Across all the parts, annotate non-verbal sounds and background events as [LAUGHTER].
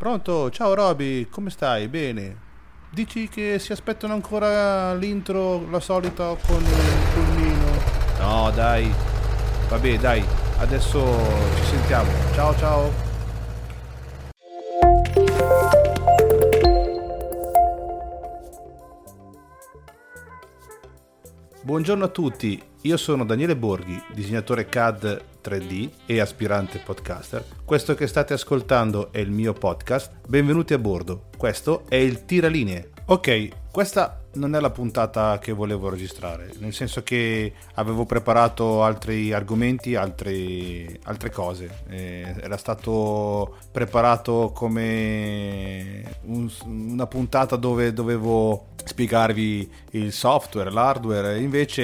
Pronto? Ciao Roby, come stai? Bene. Dici che si aspettano ancora l'intro, la solita con il pulmino? No, dai. Vabbè, dai. Adesso ci sentiamo. Ciao ciao. Buongiorno a tutti, io sono Daniele Borghi, disegnatore CAD 3D e aspirante podcaster. Questo che state ascoltando è il mio podcast. Benvenuti a bordo. Questo è il Tiralinee. Ok, questa non è la puntata che volevo registrare, nel senso che avevo preparato altri argomenti, altri, altre cose. Eh, era stato preparato come un, una puntata dove dovevo spiegarvi il software, l'hardware, invece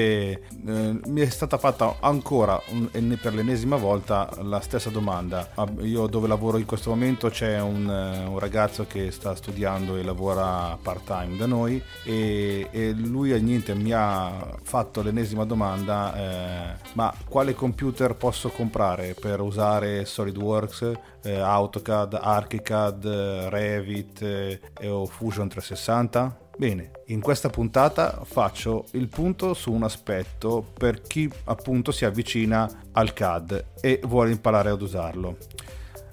eh, mi è stata fatta ancora un, per l'ennesima volta la stessa domanda. Io dove lavoro in questo momento c'è un, un ragazzo che sta studiando e lavora part time da noi e e, lui niente, mi ha fatto l'ennesima domanda, eh, ma quale computer posso comprare per usare SolidWorks, eh, AutoCAD, ArchiCAD, Revit eh, o Fusion 360? Bene, in questa puntata faccio il punto su un aspetto per chi appunto si avvicina al CAD e vuole imparare ad usarlo.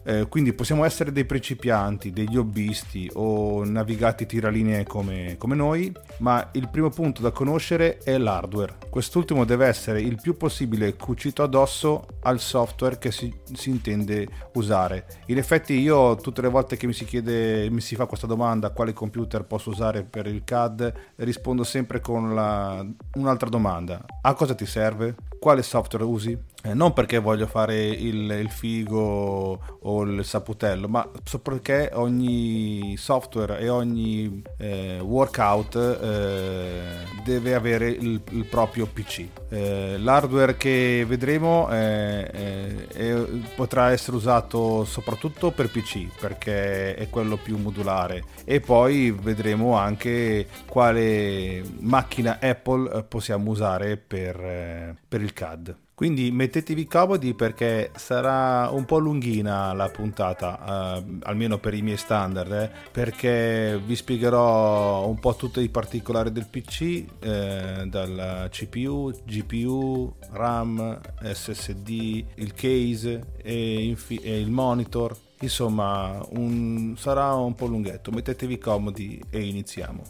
Eh, quindi possiamo essere dei principianti, degli hobbisti o navigati tiralinee come, come noi, ma il primo punto da conoscere è l'hardware. Quest'ultimo deve essere il più possibile cucito addosso al software che si, si intende usare. In effetti io tutte le volte che mi si chiede, mi si fa questa domanda quale computer posso usare per il CAD, rispondo sempre con la, un'altra domanda. A cosa ti serve? Quale software usi? Eh, non perché voglio fare il, il, figo o il saputello, ma perché ogni software e ogni eh, workout eh, deve avere il, il proprio PC. Eh, l'hardware che vedremo eh, potrà essere usato soprattutto per PC perché è quello più modulare e poi vedremo anche quale macchina Apple possiamo usare per, per il CAD. Quindi mettetevi comodi perché sarà un po' lunghina la puntata, eh, almeno per i miei standard, eh, perché vi spiegherò un po' tutti i particolari del PC, eh, dal CPU, GPU, RAM, SSD, il case e, infi- e il monitor. Insomma, un, sarà un po' lunghetto. Mettetevi comodi e iniziamo.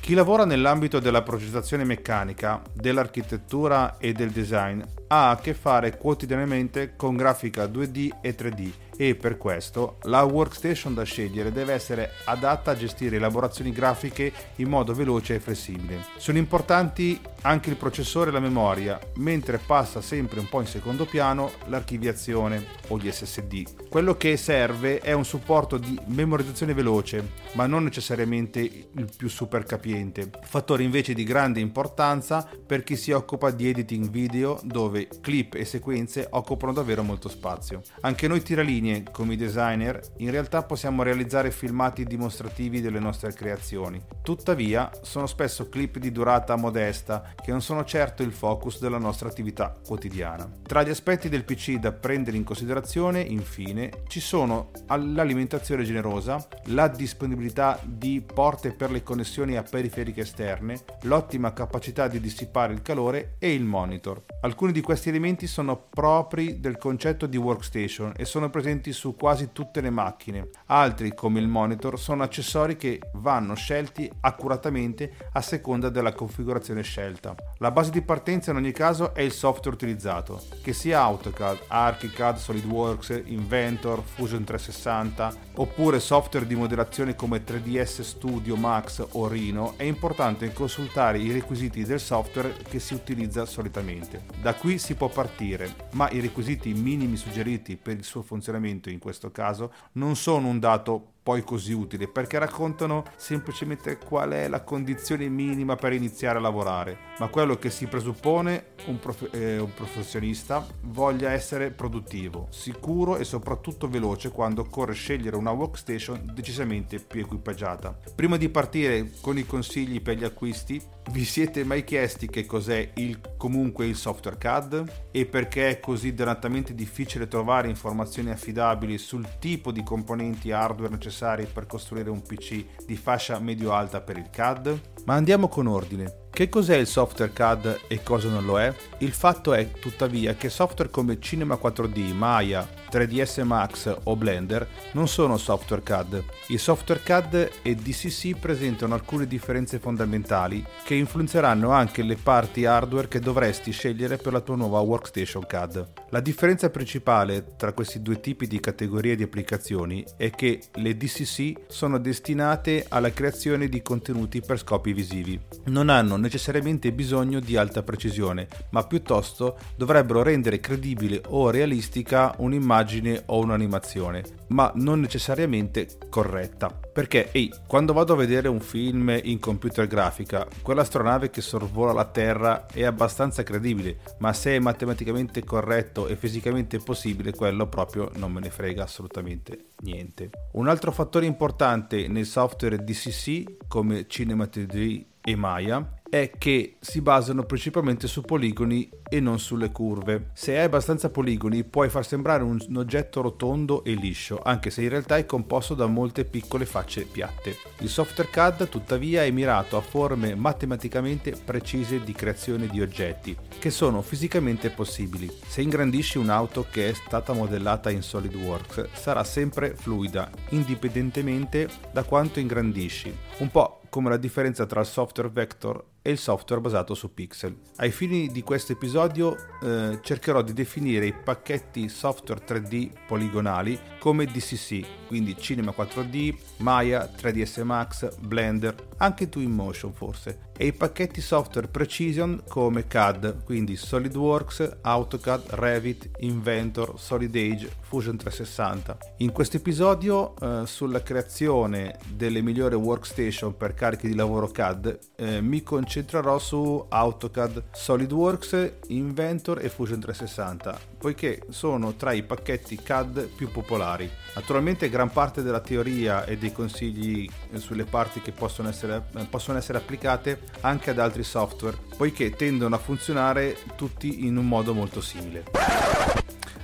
Chi lavora nell'ambito della progettazione meccanica, dell'architettura e del design ha a che fare quotidianamente con grafica 2D e 3D e per questo la workstation da scegliere deve essere adatta a gestire elaborazioni grafiche in modo veloce e flessibile. Sono importanti anche il processore e la memoria, mentre passa sempre un po' in secondo piano l'archiviazione o gli SSD. Quello che serve è un supporto di memorizzazione veloce, ma non necessariamente il più super capiente, fattore invece di grande importanza per chi si occupa di editing video dove clip e sequenze occupano davvero molto spazio. Anche noi tiralinee linee come designer, in realtà possiamo realizzare filmati dimostrativi delle nostre creazioni. Tuttavia, sono spesso clip di durata modesta che non sono certo il focus della nostra attività quotidiana. Tra gli aspetti del PC da prendere in considerazione, infine, ci sono l'alimentazione generosa, la disponibilità di porte per le connessioni a periferiche esterne, l'ottima capacità di dissipare il calore e il monitor. Alcuni di questi elementi sono propri del concetto di workstation e sono presenti su quasi tutte le macchine. Altri, come il monitor, sono accessori che vanno scelti accuratamente a seconda della configurazione scelta. La base di partenza in ogni caso è il software utilizzato, che sia AutoCAD, ArchiCAD, SolidWorks, Inventor, Fusion 360 oppure software di modellazione come 3ds Studio Max o Rhino, è importante consultare i requisiti del software che si utilizza solitamente. Da qui si può partire, ma i requisiti minimi suggeriti per il suo funzionamento in questo caso non sono un dato poi così utile perché raccontano semplicemente qual è la condizione minima per iniziare a lavorare, ma quello che si presuppone un, prof- eh, un professionista voglia essere produttivo, sicuro e soprattutto veloce quando occorre scegliere una workstation decisamente più equipaggiata. Prima di partire con i consigli per gli acquisti, Vi siete mai chiesti che cos'è il, comunque il software CAD e perché è così dannatamente difficile trovare informazioni affidabili sul tipo di componenti hardware necessari per costruire un PC di fascia medio-alta per il CAD? Ma andiamo con ordine. Che cos'è il software CAD e cosa non lo è? Il fatto è tuttavia che software come Cinema 4D, Maya, 3ds Max o Blender non sono software CAD. I software CAD e DCC presentano alcune differenze fondamentali che influenzeranno anche le parti hardware che dovresti scegliere per la tua nuova workstation CAD. La differenza principale tra questi due tipi di categorie di applicazioni è che le DCC sono destinate alla creazione di contenuti per scopi visivi. Non hanno necessariamente bisogno di alta precisione, ma piuttosto dovrebbero rendere credibile o realistica un'immagine o un'animazione, ma non necessariamente corretta. Perché, ehi, quando vado a vedere un film in computer grafica, quell'astronave che sorvola la Terra è abbastanza credibile, ma se è matematicamente corretto e fisicamente possibile, quello proprio non me ne frega assolutamente niente. Un altro fattore importante nei software DCC come Cinema 3D e Maya è che si basano principalmente su poligoni e non sulle curve. Se hai abbastanza poligoni puoi far sembrare un, oggetto rotondo e liscio, anche se in realtà è composto da molte piccole facce piatte. Il software CAD tuttavia è mirato a forme matematicamente precise di creazione di oggetti, che sono fisicamente possibili. Se ingrandisci un'auto che è stata modellata in SolidWorks sarà sempre fluida, indipendentemente da quanto ingrandisci. Un po' come la differenza tra il software vector e il software basato su pixel. Ai fini di questo episodio eh, cercherò di definire i pacchetti software 3D poligonali come DCC, quindi Cinema 4D, Maya, 3ds Max, Blender, anche Twinmotion forse, e i pacchetti software Precision come CAD, quindi SolidWorks, AutoCAD, Revit, Inventor, Solid Age, Fusion 360. In questo episodio eh, sulla creazione delle migliori workstation per carichi di lavoro CAD eh, mi concentrerò su AutoCAD, SolidWorks, Inventor e Fusion 360, poiché sono tra i pacchetti CAD più popolari. Naturalmente gran parte della teoria e dei consigli eh, sulle parti che possono essere, eh, possono essere applicate anche ad altri software, poiché tendono a funzionare tutti in un modo molto simile.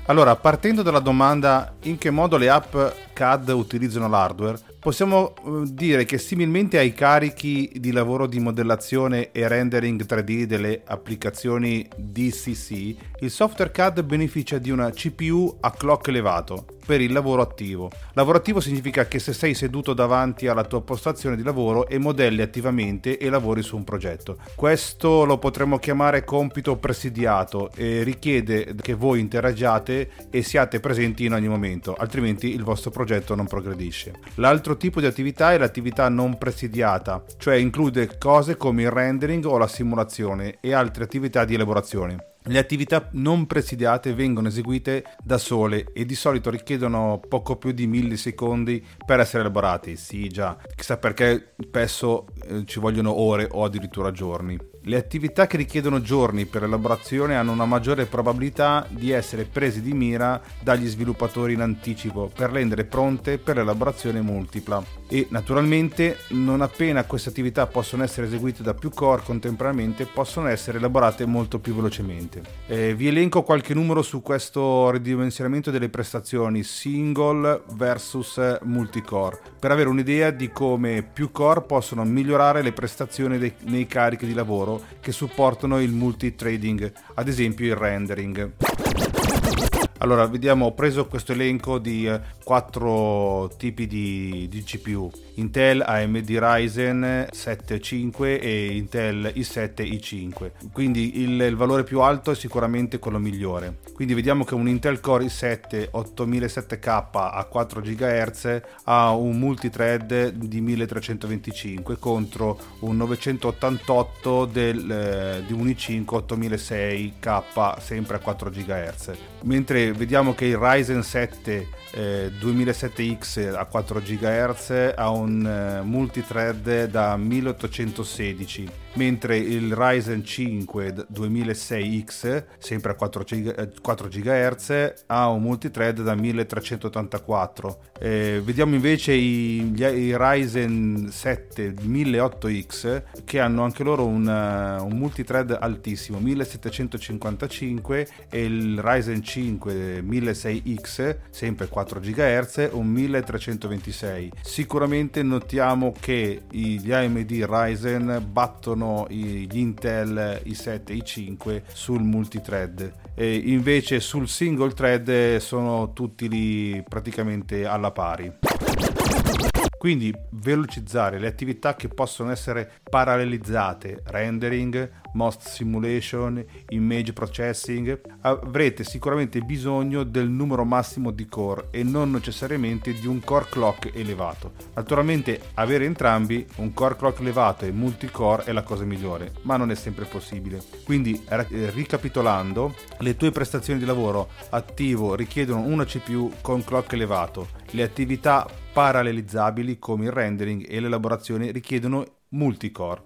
Allora, partendo dalla domanda in che modo le app CAD utilizzano l'hardware, possiamo eh, dire che similmente ai carichi di lavoro di modellazione e rendering 3D delle applicazioni DCC, il software CAD beneficia di una CPU a clock elevato per il lavoro attivo. Lavorativo significa che se sei seduto davanti alla tua postazione di lavoro e modelli attivamente e lavori su un progetto. Questo lo potremmo chiamare compito presidiato e richiede che voi interagiate e siate presenti in ogni momento, altrimenti il vostro progetto non progredisce. L'altro tipo di attività è l'attività non presidiata, cioè include cose come il rendering o la simulazione e altre attività di elaborazione. Le attività non presidiate vengono eseguite da sole e di solito richiedono poco più di millisecondi per essere elaborate. Sì, già, chissà perché spesso eh, ci vogliono ore o addirittura giorni. Le attività che richiedono giorni per l'elaborazione hanno una maggiore probabilità di essere prese di mira dagli sviluppatori in anticipo per rendere pronte per l'elaborazione multipla. E naturalmente, non appena queste attività possono essere eseguite da più core contemporaneamente, possono essere elaborate molto più velocemente. Eh, vi elenco qualche numero su questo ridimensionamento delle prestazioni single versus multicore per avere un'idea di come più core possono migliorare le prestazioni dei, nei carichi di lavoro che supportano il multitrading, ad esempio il rendering. Allora, vediamo, ho preso questo elenco di eh, quattro tipi di, di, GPU. Intel AMD Ryzen 7 5 e Intel i7 i5. Quindi il, il, valore più alto è sicuramente quello migliore. Quindi vediamo che un Intel Core i7 8007K a 4 GHz ha un multithread di 1325 contro un 988 del, eh, di un i5 8006K sempre a 4 GHz. Mentre vediamo che il Ryzen 7 eh, 2007X a 4 GHz ha un eh, multithread da 1816 mentre il Ryzen 5 2006X, sempre a 4, G- 4 GHz, ha un multithread da 1384. Eh, vediamo invece i, gli, i, Ryzen 7 1008X che hanno anche loro una, un multithread altissimo, 1755 e il Ryzen 5 1006X, sempre 4 GHz, un 1326. Sicuramente notiamo che gli AMD Ryzen battono gli Intel i7 e i5 sul multithread e invece sul single thread sono tutti lì praticamente alla pari. Quindi velocizzare le attività che possono essere parallelizzate, rendering, most simulation, image processing, avrete sicuramente bisogno del numero massimo di core e non necessariamente di un core clock elevato. Naturalmente avere entrambi, un core clock elevato e multicore è la cosa migliore, ma non è sempre possibile. Quindi ricapitolando, le tue prestazioni di lavoro attivo richiedono una CPU con clock elevato, le attività parallelizzabili come il rendering e l'elaborazione richiedono multicore.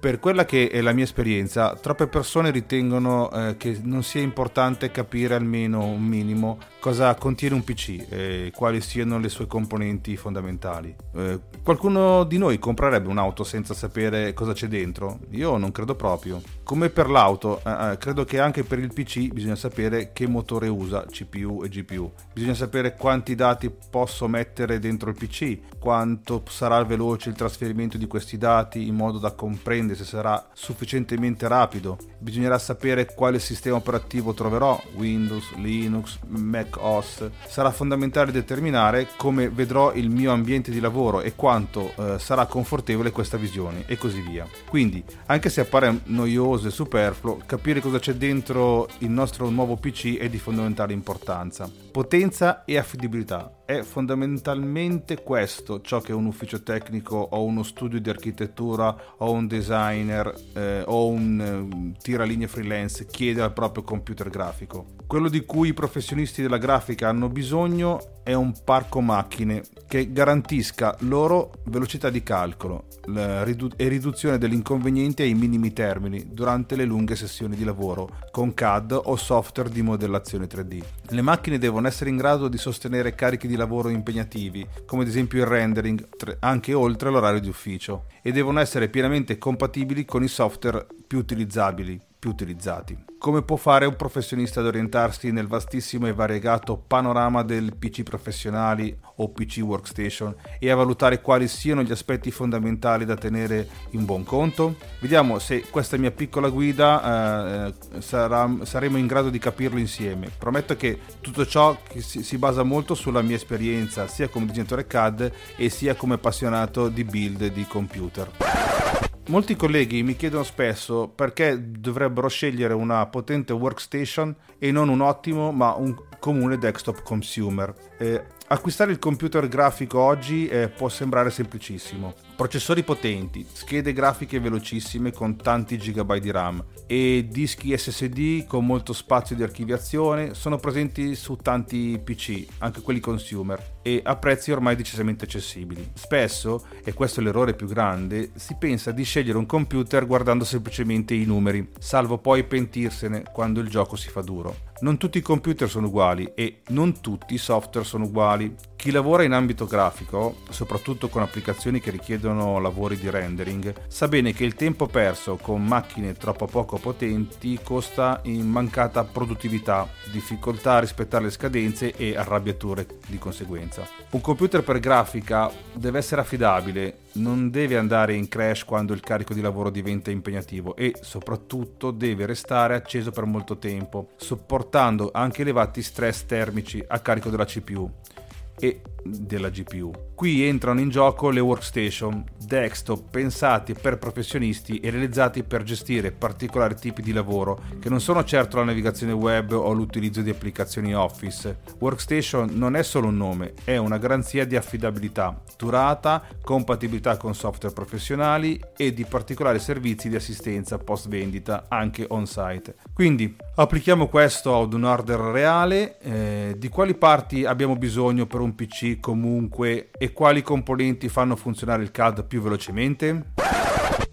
Per quella che è la mia esperienza, troppe persone ritengono eh, che non sia importante capire almeno un minimo cosa contiene un PC e quali siano le sue componenti fondamentali. Eh, qualcuno di noi comprerebbe un'auto senza sapere cosa c'è dentro? Io non credo proprio. Come per l'auto, eh, eh credo che anche per il PC bisogna sapere che motore usa, CPU e GPU. Bisogna sapere quanti dati posso mettere dentro il PC, quanto sarà veloce il trasferimento di questi dati in modo da comprendere dipende se sarà sufficientemente rapido. Bisognerà sapere quale sistema operativo troverò, Windows, Linux, Mac OS. Sarà fondamentale determinare come vedrò il mio ambiente di lavoro e quanto eh, sarà confortevole questa visione e così via. Quindi, anche se appare noioso e superfluo, capire cosa c'è dentro il nostro nuovo PC è di fondamentale importanza. Potenza e affidabilità è fondamentalmente questo ciò che un ufficio tecnico o uno studio di architettura o un designer eh, o un eh, tiralinea freelance chiede al proprio computer grafico. Quello di cui i professionisti della grafica hanno bisogno è un parco macchine che garantisca loro velocità di calcolo ridu- e riduzione degli inconvenienti ai minimi termini durante le lunghe sessioni di lavoro con CAD o software di modellazione 3D. Le macchine devono essere in grado di sostenere carichi di lavoro impegnativi, come ad esempio il rendering, anche oltre l'orario di ufficio, e devono essere pienamente compatibili con i software più utilizzabili, più utilizzati. Come può fare un professionista ad orientarsi nel vastissimo e variegato panorama del PC professionali o PC workstation e a valutare quali siano gli aspetti fondamentali da tenere in buon conto? Vediamo se questa mia piccola guida eh, sarà, saremo in grado di capirlo insieme. Prometto che tutto ciò si, basa molto sulla mia esperienza sia come disegnatore CAD e sia come appassionato di build di computer. Molti colleghi mi chiedono spesso perché dovrebbero scegliere una potente workstation e non un ottimo ma un comune desktop consumer. Eh, acquistare il computer grafico oggi eh, può sembrare semplicissimo. Processori potenti, schede grafiche velocissime con tanti gigabyte di RAM e dischi SSD con molto spazio di archiviazione sono presenti su tanti PC, anche quelli consumer, e a prezzi ormai decisamente accessibili. Spesso, e questo è l'errore più grande, si pensa di scegliere un computer guardando semplicemente i numeri, salvo poi pentirsene quando il gioco si fa duro. Non tutti i computer sono uguali e non tutti i software sono uguali. Chi lavora in ambito grafico, soprattutto con applicazioni che richiedono lavori di rendering, sa bene che il tempo perso con macchine troppo poco potenti costa in mancata produttività, difficoltà a rispettare le scadenze e arrabbiature di conseguenza. Un computer per grafica deve essere affidabile, non deve andare in crash quando il carico di lavoro diventa impegnativo e soprattutto deve restare acceso per molto tempo, sopportando anche elevati stress termici a carico della CPU. E della GPU. Qui entrano in gioco le workstation, desktop pensati per professionisti e realizzati per gestire particolari tipi di lavoro, che non sono certo la navigazione web o l'utilizzo di applicazioni Office. Workstation non è solo un nome, è una garanzia di affidabilità, durata, compatibilità con software professionali e di particolari servizi di assistenza post vendita anche on-site. Quindi applichiamo questo ad un order reale, eh, di quali parti abbiamo bisogno per un PC comunque e quali componenti fanno funzionare il CAD più velocemente?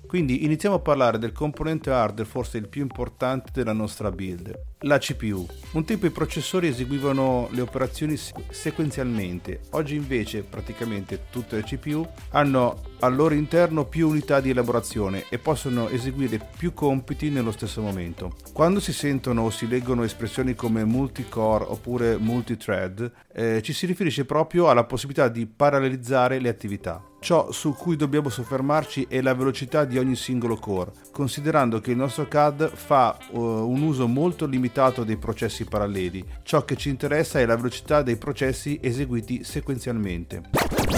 Quindi iniziamo a parlare del componente hardware forse il più importante della nostra build, la CPU. Un tempo i processori eseguivano le operazioni sequenzialmente, oggi invece praticamente tutte le CPU hanno al loro interno più unità di elaborazione e possono eseguire più compiti nello stesso momento. Quando si sentono o si leggono espressioni come multicore oppure multithread, eh, ci si riferisce proprio alla possibilità di parallelizzare le attività. Ciò su cui dobbiamo soffermarci è la velocità di ogni singolo core, considerando che il nostro CAD fa uh, un uso molto limitato dei processi paralleli. Ciò che ci interessa è la velocità dei processi eseguiti sequenzialmente.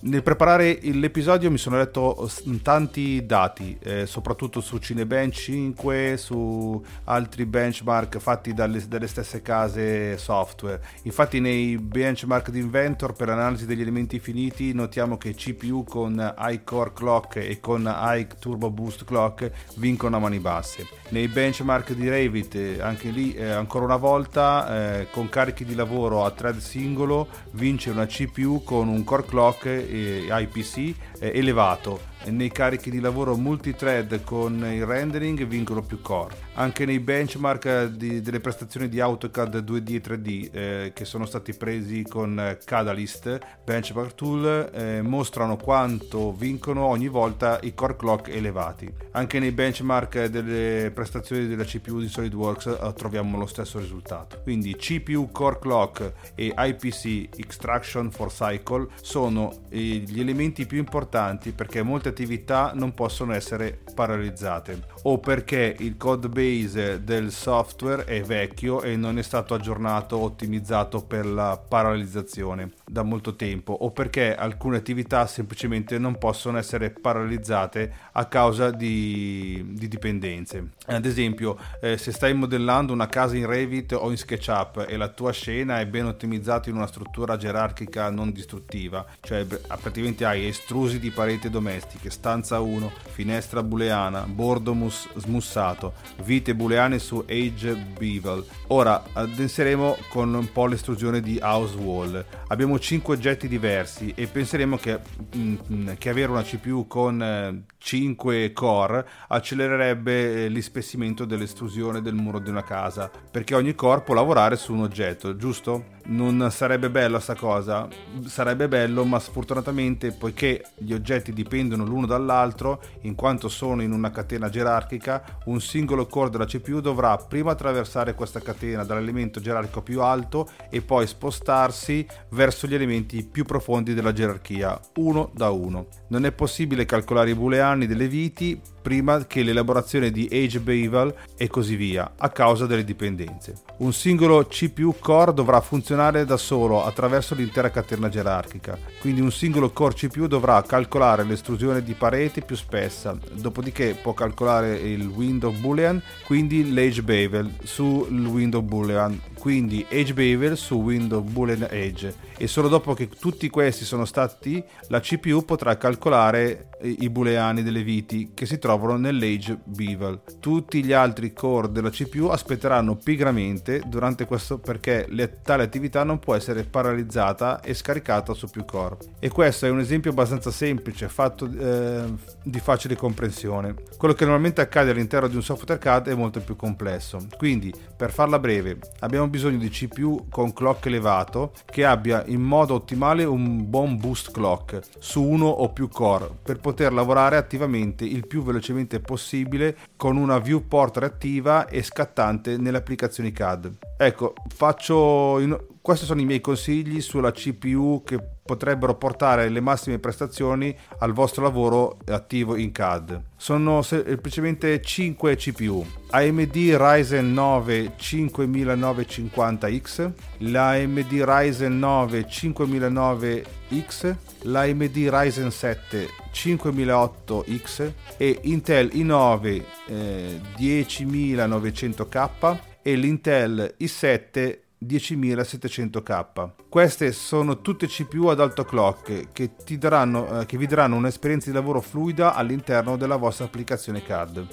Nel preparare l'episodio mi sono letto tanti dati, eh, soprattutto su Cinebench 5, su altri benchmark fatti dalle, dalle, stesse case software. Infatti nei benchmark di Inventor per l'analisi degli elementi finiti notiamo che CPU con High Core Clock e con High Turbo Boost Clock vincono a mani basse. Nei benchmark di Revit, eh, anche lì eh, ancora una volta, eh, con carichi di lavoro a thread singolo vince una CPU con un core clock IPC elevato nei carichi di lavoro multithread con il rendering vincono più core. Anche nei benchmark di, delle prestazioni di AutoCAD 2D e 3D eh, che sono stati presi con Catalyst Benchmark Tool eh, mostrano quanto vincono ogni volta i core clock elevati. Anche nei benchmark delle prestazioni della CPU di SolidWorks eh, troviamo lo stesso risultato. Quindi CPU core clock e IPC Extraction for Cycle sono eh, gli elementi più importanti perché molte attività non possono essere paralizzate. O perché il code base del software è vecchio e non è stato aggiornato o ottimizzato per la paralizzazione da molto tempo o perché alcune attività semplicemente non possono essere paralizzate a causa di, di dipendenze. Ad esempio, eh, se stai modellando una casa in Revit o in SketchUp e la tua scena è ben ottimizzata in una struttura gerarchica non distruttiva, cioè praticamente hai estrusi di pareti domestiche, stanza 1, finestra booleana, bordo mus- smussato, vite booleane su Age Bevel. Ora addenseremo con un po' l'estrusione di House Wall. Abbiamo 5 oggetti diversi e penseremo che, mh, mm, che avere una CPU con eh, 5 core accelererebbe eh, l'ispessimento dell'estrusione del muro di una casa, perché ogni core può lavorare su un oggetto, giusto? Non sarebbe bello sta cosa? Sarebbe bello, ma sfortunatamente, poiché gli oggetti dipendono l'uno dall'altro, in quanto sono in una catena gerarchica, un singolo core della CPU dovrà prima attraversare questa catena dall'elemento gerarchico più alto e poi spostarsi verso gli elementi più profondi della gerarchia, uno da uno. Non è possibile calcolare i booleani delle viti prima che l'elaborazione di Age Bevel e così via, a causa delle dipendenze. Un singolo CPU core dovrà funzionare da solo attraverso l'intera catena gerarchica, quindi un singolo core CPU dovrà calcolare l'estrusione di parete più spessa, dopodiché può calcolare il window boolean, quindi l'age bevel sul window boolean, quindi age bevel su window boolean age e solo dopo che tutti questi sono stati la CPU potrà calcolare i booleani delle viti che si trovano nell'Age Bevel. Tutti gli altri core della CPU aspetteranno pigramente durante questo perché le, tale attività non può essere paralizzata e scaricata su più core. E questo è un esempio abbastanza semplice, fatto eh, di facile comprensione. Quello che normalmente accade all'interno di un software CAD è molto più complesso. Quindi, per farla breve, abbiamo bisogno di CPU con clock elevato che abbia in modo ottimale un buon boost clock su uno o più core per poter lavorare attivamente il più velocemente possibile con una viewport reattiva e scattante nelle applicazioni CAD. Ecco, faccio in Questi sono i miei consigli sulla CPU che potrebbero portare le massime prestazioni al vostro lavoro attivo in CAD. Sono semplicemente 5 CPU. AMD Ryzen 9 5950X, l'AMD Ryzen 9 5009X, l'AMD Ryzen 7 5008X e Intel i9 eh, 10900K e l'Intel i7 10700K. Queste sono tutte CPU ad alto clock che, daranno, eh, che vi daranno un'esperienza di lavoro fluida all'interno della vostra applicazione CAD.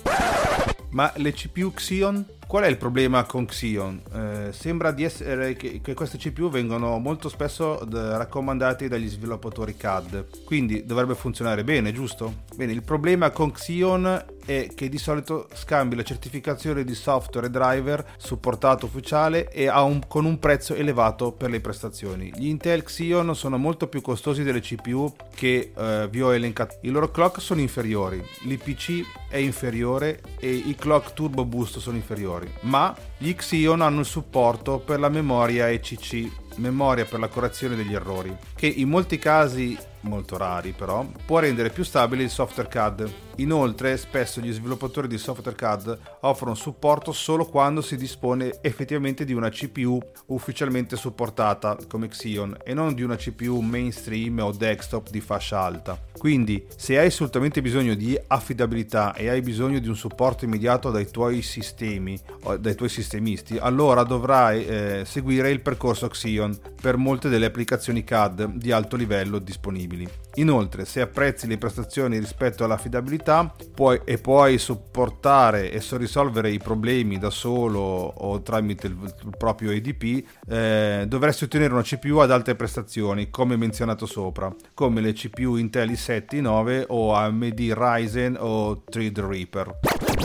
Ma le CPU Xeon Qual è il problema con Xeon? Eh, sembra di essere che, che, queste CPU vengono molto spesso d- raccomandate dagli sviluppatori CAD, quindi dovrebbe funzionare bene, giusto? Bene, il problema con Xeon è che di solito scambi la certificazione di software e driver supportato ufficiale e un, con un prezzo elevato per le prestazioni. Gli Intel Xeon sono molto più costosi delle CPU che eh, vi ho elencato. I loro clock sono inferiori, l'IPC è inferiore e i clock turbo boost sono inferiori ma gli Xeon hanno il supporto per la memoria ECC, memoria per la correzione degli errori, che in molti casi molto rari però, può rendere più stabile il software CAD. Inoltre, spesso gli sviluppatori di software CAD offrono supporto solo quando si dispone effettivamente di una CPU ufficialmente supportata come Xeon e non di una CPU mainstream o desktop di fascia alta. Quindi, se hai assolutamente bisogno di affidabilità e hai bisogno di un supporto immediato dai tuoi sistemi o dai tuoi sistemisti, allora dovrai eh, seguire il percorso Xeon per molte delle applicazioni CAD di alto livello disponibili. Inoltre, se apprezzi le prestazioni rispetto all'affidabilità puoi, e puoi supportare e risolvere i problemi da solo o tramite il, il proprio EDP, eh, dovresti ottenere una CPU ad alte prestazioni, come menzionato sopra, come le CPU Intel i7, i9 o AMD Ryzen o Threadripper.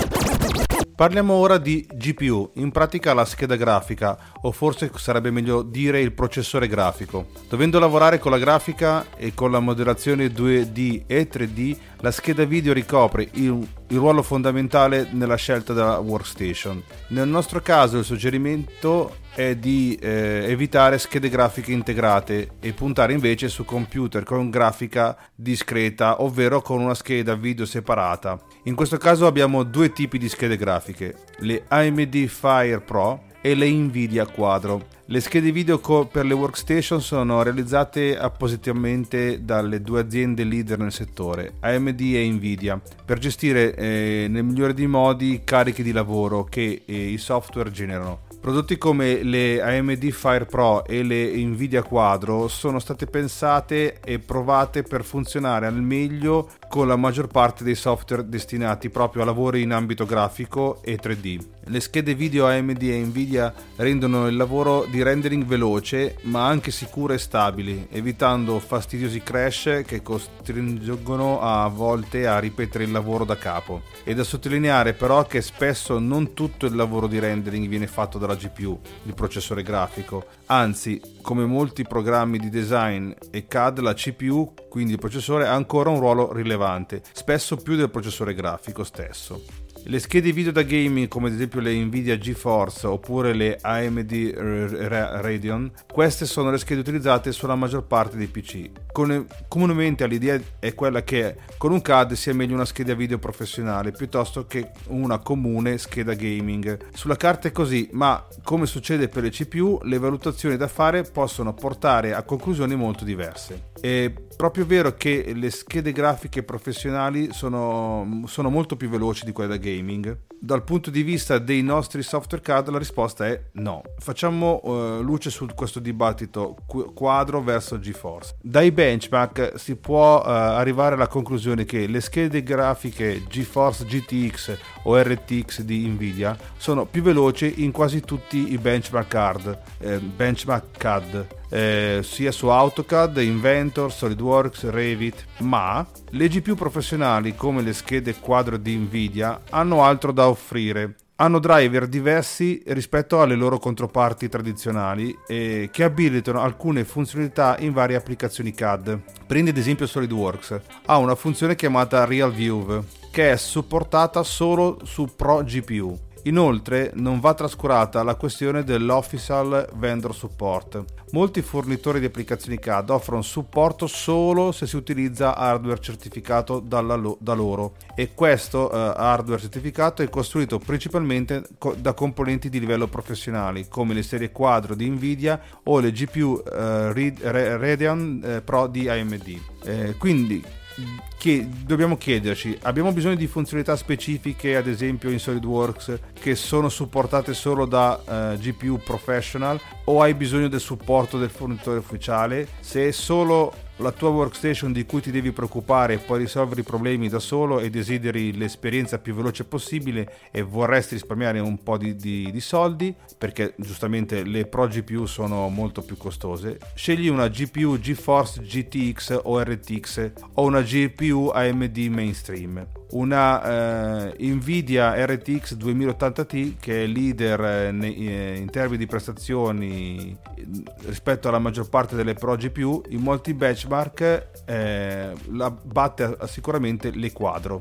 Parliamo ora di GPU, in pratica la scheda grafica, o forse sarebbe meglio dire il processore grafico. Dovendo lavorare con la grafica e con la moderazione 2D e 3D, la scheda video ricopre il, il ruolo fondamentale nella scelta della workstation. Nel nostro caso il suggerimento è di eh, evitare schede grafiche integrate e puntare invece su computer con grafica discreta, ovvero con una scheda video separata. In questo caso abbiamo due tipi di schede grafiche, le AMD Fire Pro e le Nvidia Quadro. Le schede video per le workstation sono realizzate appositamente dalle due aziende leader nel settore, AMD e Nvidia, per gestire eh, nel migliore dei modi i carichi di lavoro che eh, i software generano. Prodotti come le AMD Fire Pro e le Nvidia Quadro sono state pensate e provate per funzionare al meglio con la maggior parte dei software destinati proprio a lavori in ambito grafico e 3D. Le schede video AMD e Nvidia rendono il lavoro di rendering veloce ma anche sicuro e stabile, evitando fastidiosi crash che costringono a volte a ripetere il lavoro da capo. È da sottolineare però che spesso non tutto il lavoro di rendering viene fatto dalla GPU, il processore grafico, anzi, come molti programmi di design e CAD, la CPU, quindi il processore, ha ancora un ruolo rilevante, spesso più del processore grafico stesso. Le schede video da gaming come ad esempio le Nvidia GeForce oppure le AMD Radeon, queste sono le schede utilizzate sulla maggior parte dei PC. Comunemente l'idea è quella che con un CAD sia meglio una scheda video professionale piuttosto che una comune scheda gaming. Sulla carta è così, ma come succede per le CPU, le valutazioni da fare possono portare a conclusioni molto diverse. È proprio vero che le schede grafiche professionali sono, sono molto più veloci di quelle da gaming. Dal punto di vista dei nostri software CAD la risposta è no. Facciamo uh, luce su questo dibattito quadro verso GeForce. Dai benchmark si può uh, arrivare alla conclusione che le schede grafiche GeForce GTX o RTX di Nvidia sono più veloci in quasi tutti i benchmark CAD, eh, benchmark CAD eh, sia su AutoCAD, Inventor, SolidWorks, Revit, ma le GPU professionali come le schede quadro di Nvidia hanno altro da offrire. Hanno driver diversi rispetto alle loro controparti tradizionali e che abilitano alcune funzionalità in varie applicazioni CAD. Prendi ad esempio SolidWorks, ha una funzione chiamata Real View che è supportata solo su Pro GPU Inoltre non va trascurata la questione dell'official vendor support. Molti fornitori di applicazioni CAD offrono supporto solo se si utilizza hardware certificato lo- da loro e questo uh, hardware certificato è costruito principalmente co- da componenti di livello professionali come le serie quadro di Nvidia o le GPU eh, Radeon uh, Pro di AMD. Eh, quindi che dobbiamo chiederci, abbiamo bisogno di funzionalità specifiche, ad esempio in SolidWorks, che sono supportate solo da uh, GPU professional o hai bisogno del supporto del fornitore ufficiale? Se è solo la tua workstation di cui ti devi preoccupare e puoi risolvere i problemi da solo e desideri l'esperienza più veloce possibile e vorresti risparmiare un po' di, di, di soldi perché giustamente le Pro GPU sono molto più costose, scegli una GPU GeForce GTX o RTX o una GPU AMD mainstream. Una eh, Nvidia RTX 2080 che è leader eh, nei, eh, in termini di prestazioni rispetto alla maggior parte delle Pro GPU in molti benchmark eh, la batte sicuramente le quadro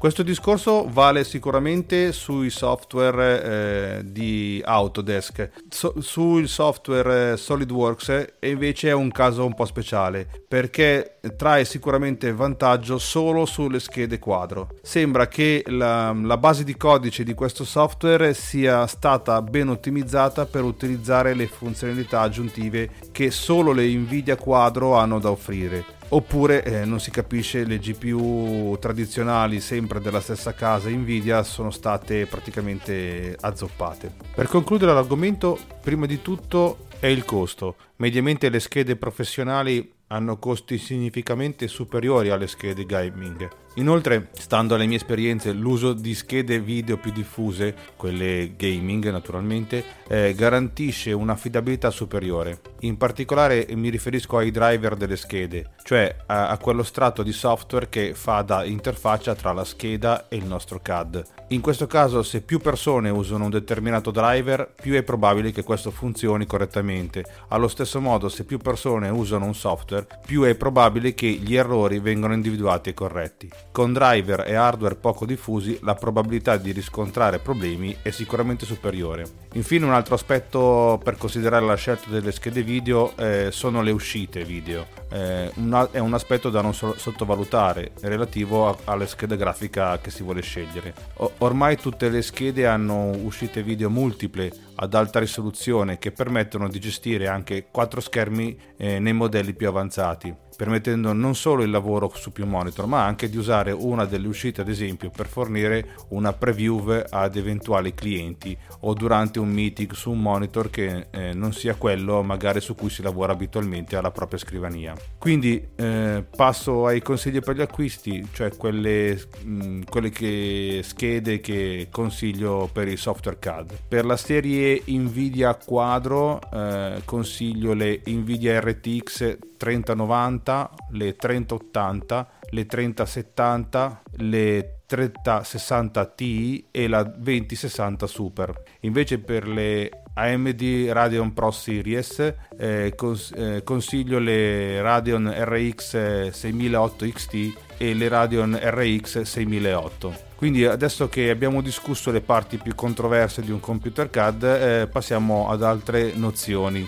questo discorso vale sicuramente sui software eh, di Autodesk. So, sul software eh, SolidWorks eh, invece è un caso un po' speciale perché trae sicuramente vantaggio solo sulle schede quadro. Sembra che la, la base di codice di questo software sia stata ben ottimizzata per utilizzare le funzionalità aggiuntive che solo le Nvidia quadro hanno da offrire oppure eh, non si capisce le GPU tradizionali sempre della stessa casa Nvidia sono state praticamente azzoppate. Per concludere l'argomento, prima di tutto è il costo. Mediamente le schede professionali hanno costi significativamente superiori alle schede gaming. Inoltre, stando alle mie esperienze, l'uso di schede video più diffuse, quelle gaming naturalmente, eh, garantisce un'affidabilità superiore. In particolare mi riferisco ai driver delle schede, cioè a, a quello strato di software che fa da interfaccia tra la scheda e il nostro CAD. In questo caso, se più persone usano un determinato driver, più è probabile che questo funzioni correttamente. Allo stesso modo, se più persone usano un software, più è probabile che gli errori vengano individuati e corretti. Con driver e hardware poco diffusi, la probabilità di riscontrare problemi è sicuramente superiore. Infine, un altro aspetto per considerare la scelta delle schede video eh, sono le uscite video. Eh, una, è un aspetto da non so- sottovalutare relativo a- alle schede grafica che si vuole scegliere. O- ormai tutte le schede hanno uscite video multiple ad alta risoluzione che permettono di gestire anche quattro schermi eh, nei modelli più avanzati permettendo non solo il lavoro su più monitor, ma anche di usare una delle uscite, ad esempio, per fornire una preview ad eventuali clienti o durante un meeting su un monitor che eh, non sia quello magari su cui si lavora abitualmente alla propria scrivania. Quindi eh, passo ai consigli per gli acquisti, cioè quelle, mh, mm, quelle che, schede che consiglio per il software CAD. Per la serie Nvidia Quadro eh, consiglio le Nvidia RTX 3090, le 3080, le 3070, le 3060 Ti e la 2060 Super. Invece per le AMD Radeon Pro Series eh, cons- eh, consiglio le Radeon RX 6008 XT e le Radeon RX 6008. Quindi adesso che abbiamo discusso le parti più controverse di un computer CAD eh, passiamo ad altre nozioni.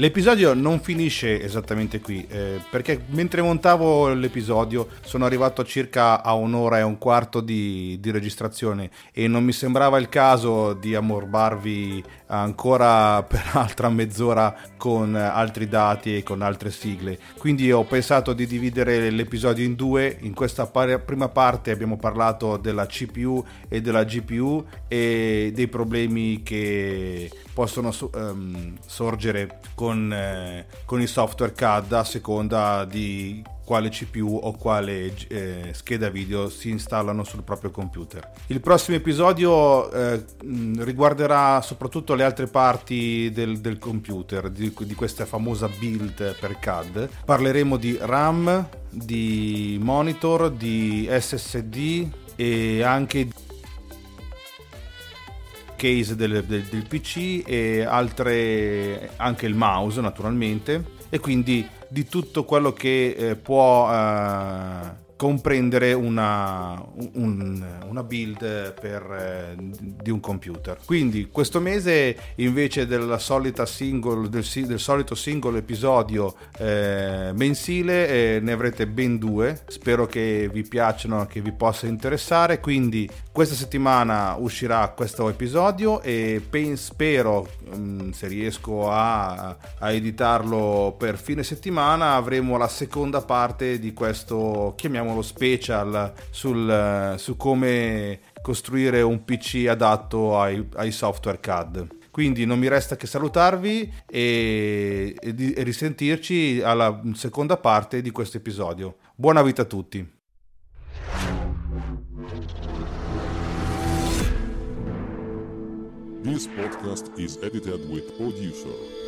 L'episodio non finisce esattamente qui, eh, perché mentre montavo l'episodio sono arrivato circa a un'ora e un quarto di, di, registrazione e non mi sembrava il caso di ammorbarvi ancora [LAUGHS] per altra mezz'ora con altri dati e con altre sigle. Quindi ho pensato di dividere l'episodio in due. In questa par- prima parte abbiamo parlato della CPU e della GPU e dei problemi che possono um, sorgere con, eh, con il software CAD a seconda di quale CPU o quale eh, scheda video si installano sul proprio computer. Il prossimo episodio eh, riguarderà soprattutto le altre parti del, del computer, di, di, questa famosa build per CAD. Parleremo di RAM, di monitor, di SSD e anche di case del, del, del PC e altre anche il mouse naturalmente e quindi di tutto quello che eh, può eh, comprendere una, un, una build per, eh, di un computer. Quindi questo mese invece single, del, del solito singolo episodio eh, mensile eh, ne avrete ben due. Spero che vi piacciono, che vi possa interessare. Quindi questa settimana uscirà questo episodio e pen, spero, mh, mm, se riesco a, a editarlo per fine settimana, avremo la seconda parte di questo, chiamiamolo special, sul, su come costruire un PC adatto ai, ai software CAD. Quindi non mi resta che salutarvi e, e, e risentirci alla seconda parte di questo episodio. Buona vita a tutti! This podcast is edited with producer.